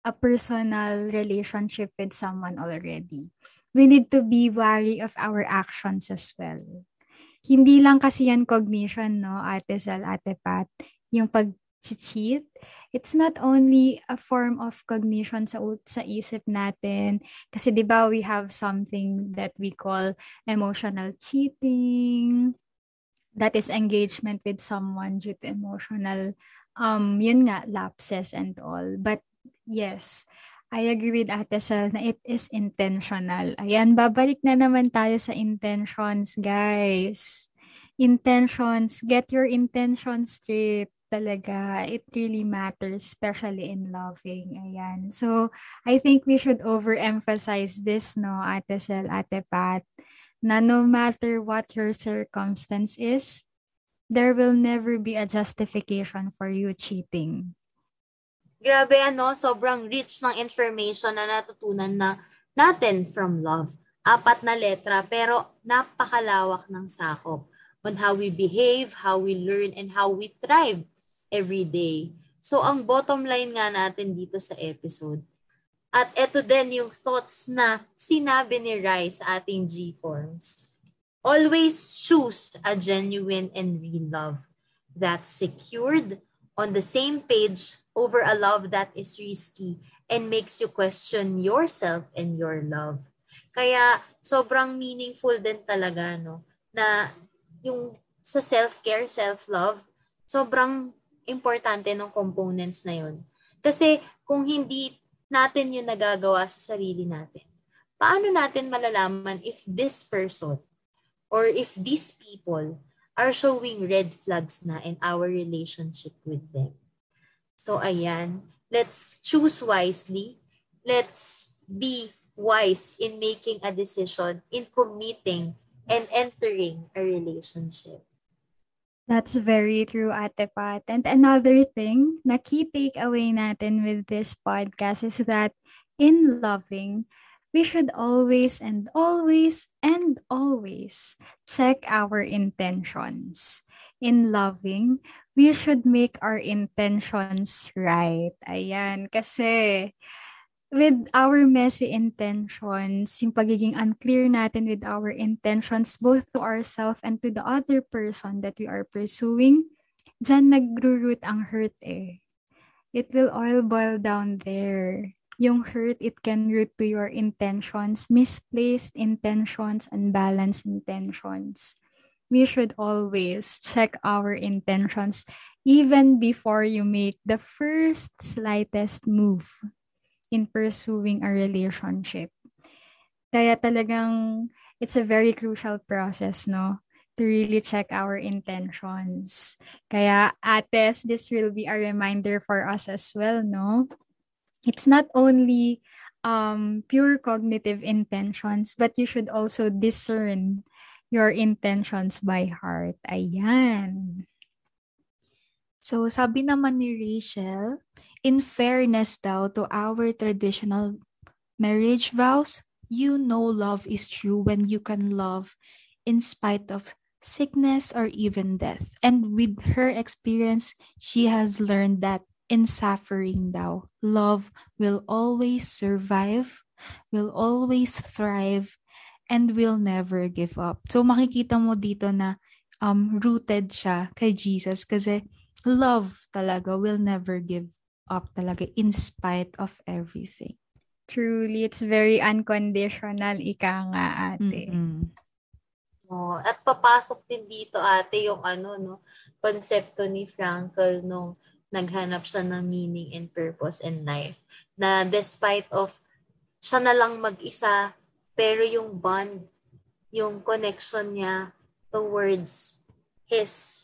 a personal relationship with someone already. We need to be wary of our actions as well. Hindi lang kasi yan cognition, no, Ate Sal, Ate Pat, yung pag-cheat it's not only a form of cognition sa sa isip natin. Kasi 'di ba we have something that we call emotional cheating. That is engagement with someone due to emotional um yun nga lapses and all. But yes I agree with Ate Sel na it is intentional. Ayan, babalik na naman tayo sa intentions, guys. Intentions, get your intentions straight talaga, it really matters, especially in loving. Ayan. So, I think we should overemphasize this, no, Ate Sel, Ate Pat, na no matter what your circumstance is, there will never be a justification for you cheating. Grabe ano, sobrang rich ng information na natutunan na natin from love. Apat na letra pero napakalawak ng sakop on how we behave, how we learn, and how we thrive every day. So, ang bottom line nga natin dito sa episode, at eto din yung thoughts na sinabi ni Rai sa ating G-forms. Always choose a genuine and real love that's secured on the same page over a love that is risky and makes you question yourself and your love. Kaya sobrang meaningful din talaga no na yung sa self-care, self-love, sobrang importante ng components na yun. Kasi kung hindi natin yun nagagawa sa sarili natin, paano natin malalaman if this person or if these people are showing red flags na in our relationship with them? So ayan, let's choose wisely. Let's be wise in making a decision, in committing and entering a relationship. That's very true, Ate Pat. And another thing na key takeaway natin with this podcast is that in loving, we should always and always and always check our intentions. In loving, we should make our intentions right. Ayan, kasi with our messy intentions, yung pagiging unclear natin with our intentions both to ourselves and to the other person that we are pursuing, dyan nagro-root ang hurt eh. It will all boil down there. Yung hurt, it can root to your intentions, misplaced intentions, unbalanced intentions. We should always check our intentions even before you make the first slightest move in pursuing a relationship. Kaya talagang it's a very crucial process, no? To really check our intentions. Kaya, ates, this will be a reminder for us as well, no? It's not only um, pure cognitive intentions, but you should also discern your intentions by heart. Ayan. So, sabi naman ni Rachel, in fairness daw to our traditional marriage vows, you know love is true when you can love in spite of sickness or even death. And with her experience, she has learned that in suffering daw, love will always survive, will always thrive, and will never give up. So makikita mo dito na um, rooted siya kay Jesus kasi love talaga will never give up talaga in spite of everything. Truly, it's very unconditional, ika nga ate. Mm-mm. Oh, at papasok din dito ate yung ano no, konsepto ni Frankl nung naghanap siya ng meaning and purpose in life. Na despite of siya na lang mag-isa, pero yung bond, yung connection niya towards his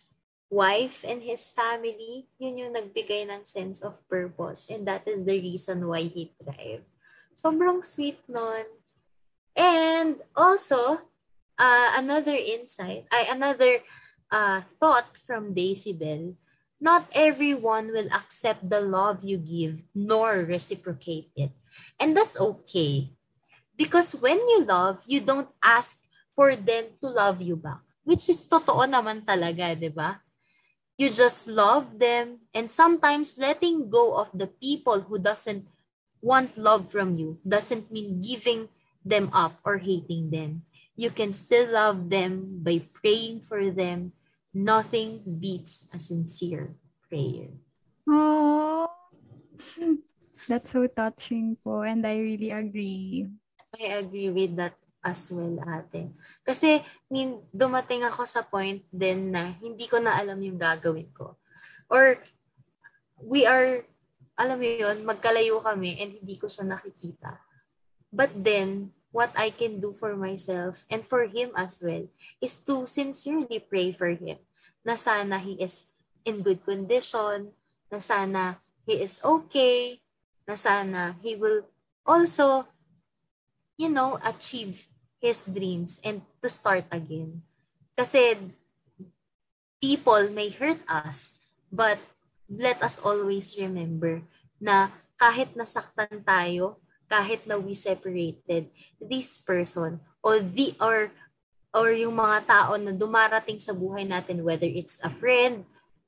wife and his family, yun yung nagbigay ng sense of purpose. And that is the reason why he thrived. Sobrang sweet nun. And also, uh, another insight, ay another uh, thought from Daisy Bell, not everyone will accept the love you give nor reciprocate it. And that's okay. Because when you love, you don't ask for them to love you back. Which is totoo naman talaga, di ba? You just love them and sometimes letting go of the people who doesn't want love from you doesn't mean giving them up or hating them. You can still love them by praying for them nothing beats a sincere prayer. Oh, that's so touching po and I really agree. I agree with that as well, ate. Kasi, min, dumating ako sa point din na hindi ko na alam yung gagawin ko. Or, we are, alam mo yun, magkalayo kami and hindi ko siya nakikita. But then, what I can do for myself and for him as well is to sincerely pray for him na sana he is in good condition, na sana he is okay, na sana he will also, you know, achieve his dreams and to start again. Kasi people may hurt us, but let us always remember na kahit nasaktan tayo, kahit na we separated, this person or the or or yung mga tao na dumarating sa buhay natin whether it's a friend,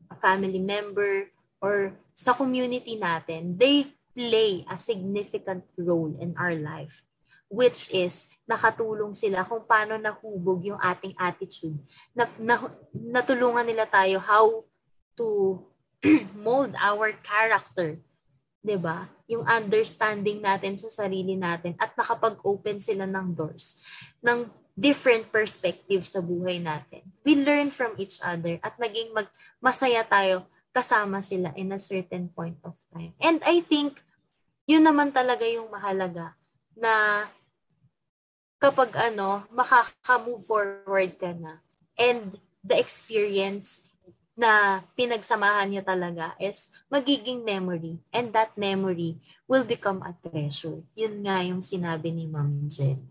a family member or sa community natin, they play a significant role in our life which is nakatulong sila kung paano nahubog yung ating attitude. Na, na, natulungan nila tayo how to mold our character 'di ba? Yung understanding natin sa sarili natin at nakapag-open sila ng doors ng different perspectives sa buhay natin. We learn from each other at naging mag masaya tayo kasama sila in a certain point of time. And I think yun naman talaga yung mahalaga na kapag ano, makaka-move forward ka na. And the experience na pinagsamahan niya talaga is magiging memory. And that memory will become a treasure. Yun nga yung sinabi ni Ma'am Jen.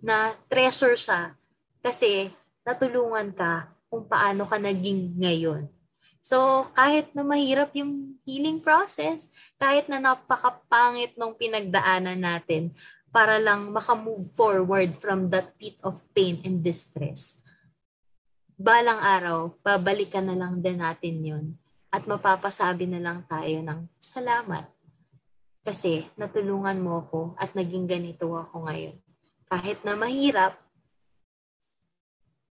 Na treasure siya kasi natulungan ka kung paano ka naging ngayon. So, kahit na mahirap yung healing process, kahit na napakapangit nung pinagdaanan natin para lang makamove forward from that pit of pain and distress, balang araw, babalikan na lang din natin yun at mapapasabi na lang tayo ng salamat. Kasi natulungan mo ako at naging ganito ako ngayon. Kahit na mahirap,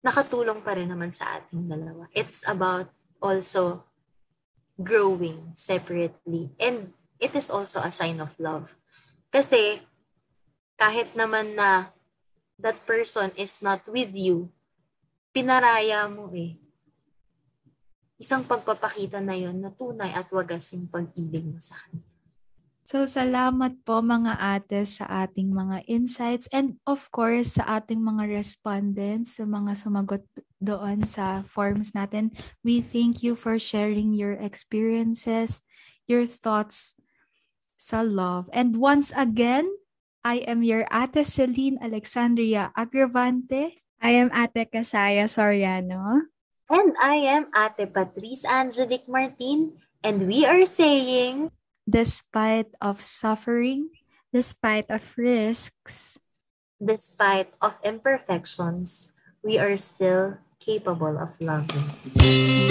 nakatulong pa rin naman sa ating dalawa. It's about also growing separately. And it is also a sign of love. Kasi kahit naman na that person is not with you, pinaraya mo eh. Isang pagpapakita na yon na tunay at wagas yung pag-ibig mo sa kanya. So, salamat po mga ate sa ating mga insights and of course sa ating mga respondents, sa mga sumagot doon sa forms natin. We thank you for sharing your experiences, your thoughts sa love. And once again, I am your ate Celine Alexandria Agravante. I am Ate Kasaya Soriano. And I am Ate Patrice Angelic Martin. And we are saying, Despite of suffering, despite of risks, despite of imperfections, we are still capable of loving.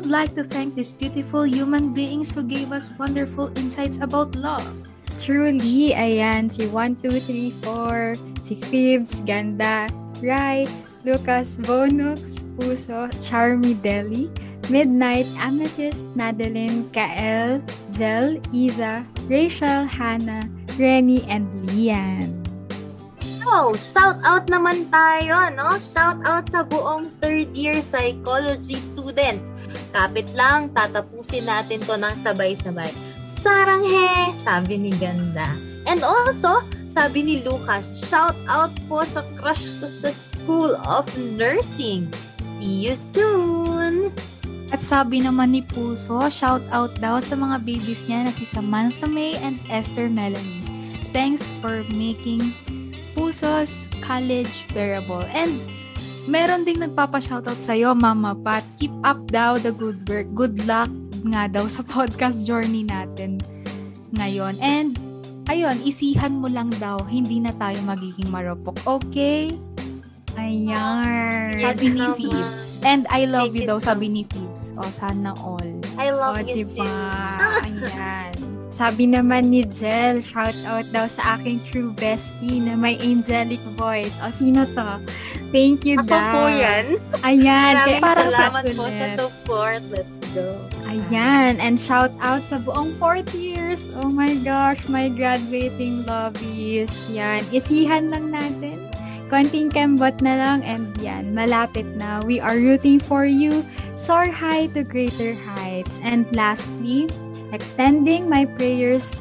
Would like to thank these beautiful human beings who gave us wonderful insights about love. Truly, ayan, si 1234, si Fibs, Ganda, Rai, Lucas Bonux, Puso, Charmy Deli, Midnight, Amethyst, Madeline, Kael, Jel, Isa, Rachel, Hannah, Rennie, and Lian. So, shout out naman tayo, no? Shout out sa buong third year psychology students. Kapit lang, tatapusin natin to ng sabay-sabay. Saranghe, sabi ni Ganda. And also, sabi ni Lucas, shout out po sa crush ko sa School of Nursing. See you soon! At sabi naman ni Puso, shout out daw sa mga babies niya na si Samantha May and Esther Melanie. Thanks for making Puso's college bearable. And meron ding nagpapa-shoutout sa'yo, Mama Pat. Keep up daw the good work. Good luck nga daw sa podcast journey natin ngayon. And, ayun, isihan mo lang daw, hindi na tayo magiging marupok. Okay? Ayan. Yes, Sabi ni. Phoebes. And I love Thank you you daw, so sabi ni Phoebes. O, sana all. I love O, you diba? too. Ayan. Sabi naman ni Jel, shout out daw sa aking true bestie na may angelic voice. O, sino to? Thank you Ako daw. po yan. Ayan. Maraming parang salamat sa po sa support. Let's go. Ayan. And shout out sa buong fourth years. Oh my gosh, my graduating lovies. Yan. Isihan lang natin. Konting kembot na lang and yan, malapit na. We are rooting for you. Soar high to greater heights. And lastly, extending my prayers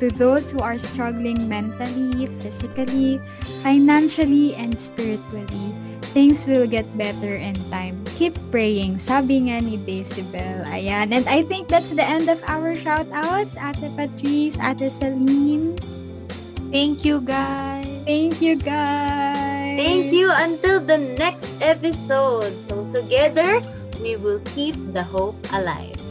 to those who are struggling mentally, physically, financially, and spiritually. Things will get better in time. Keep praying. Sabi nga ni Decibel. Ayan. And I think that's the end of our shoutouts. Ate Patrice, Ate Celine. Thank you, guys. Thank you, guys. Thank you until the next episode. So together, we will keep the hope alive.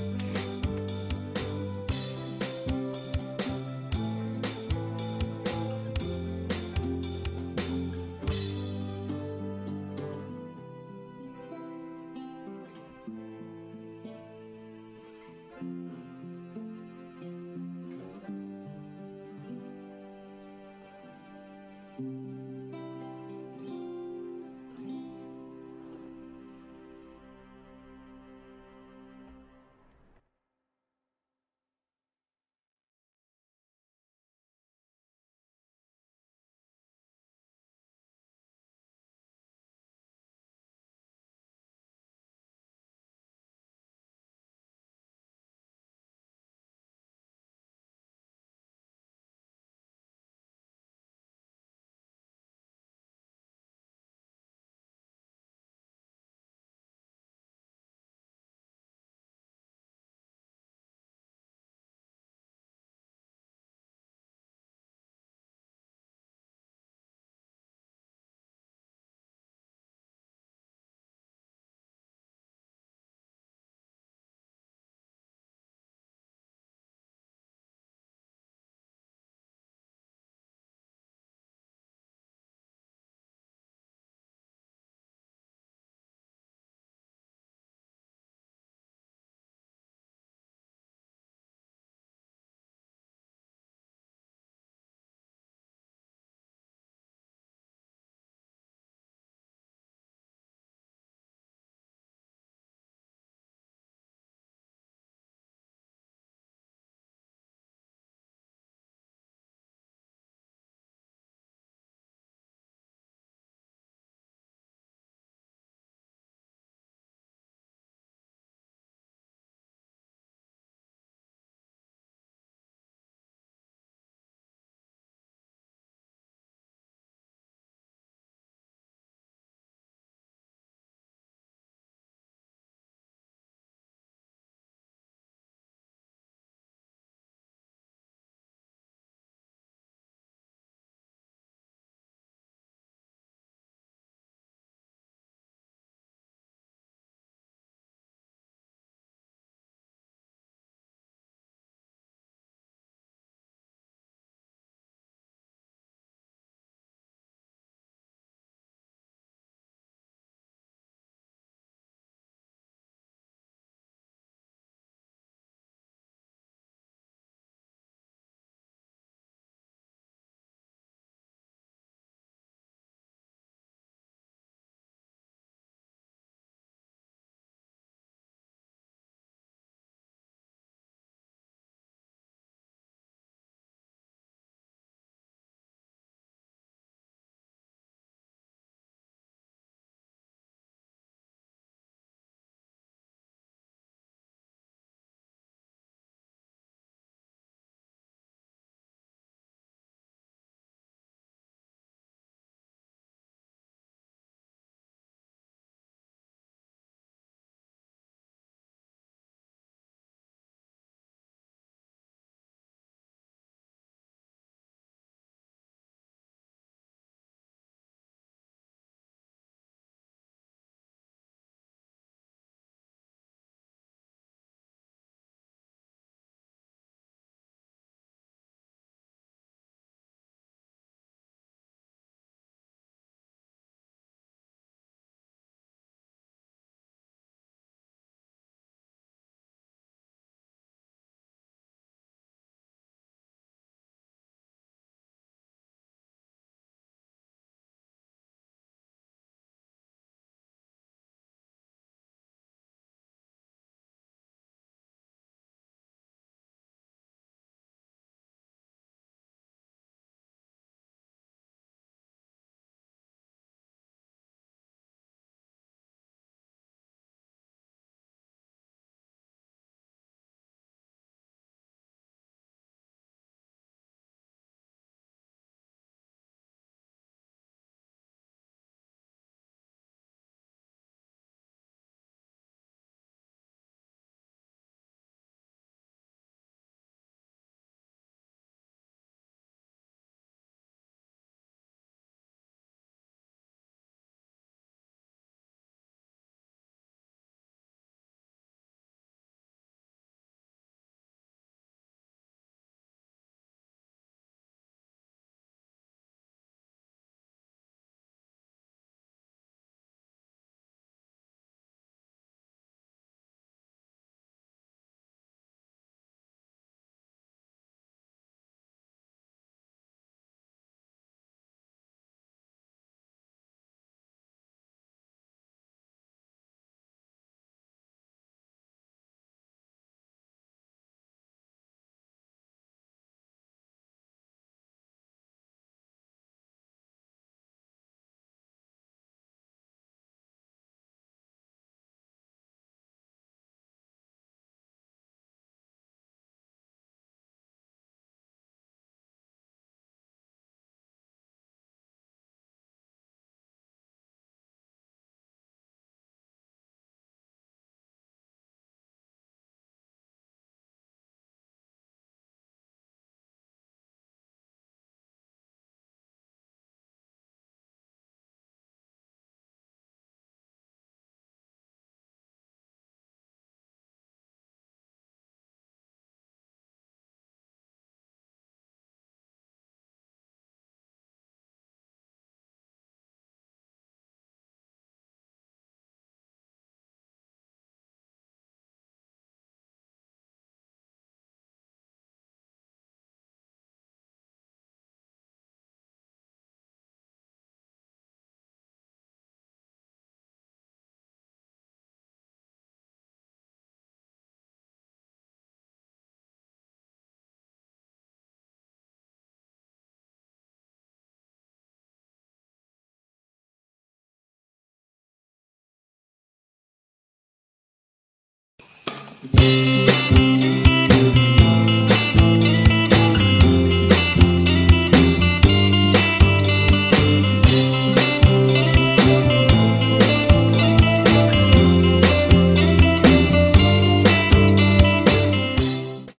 Música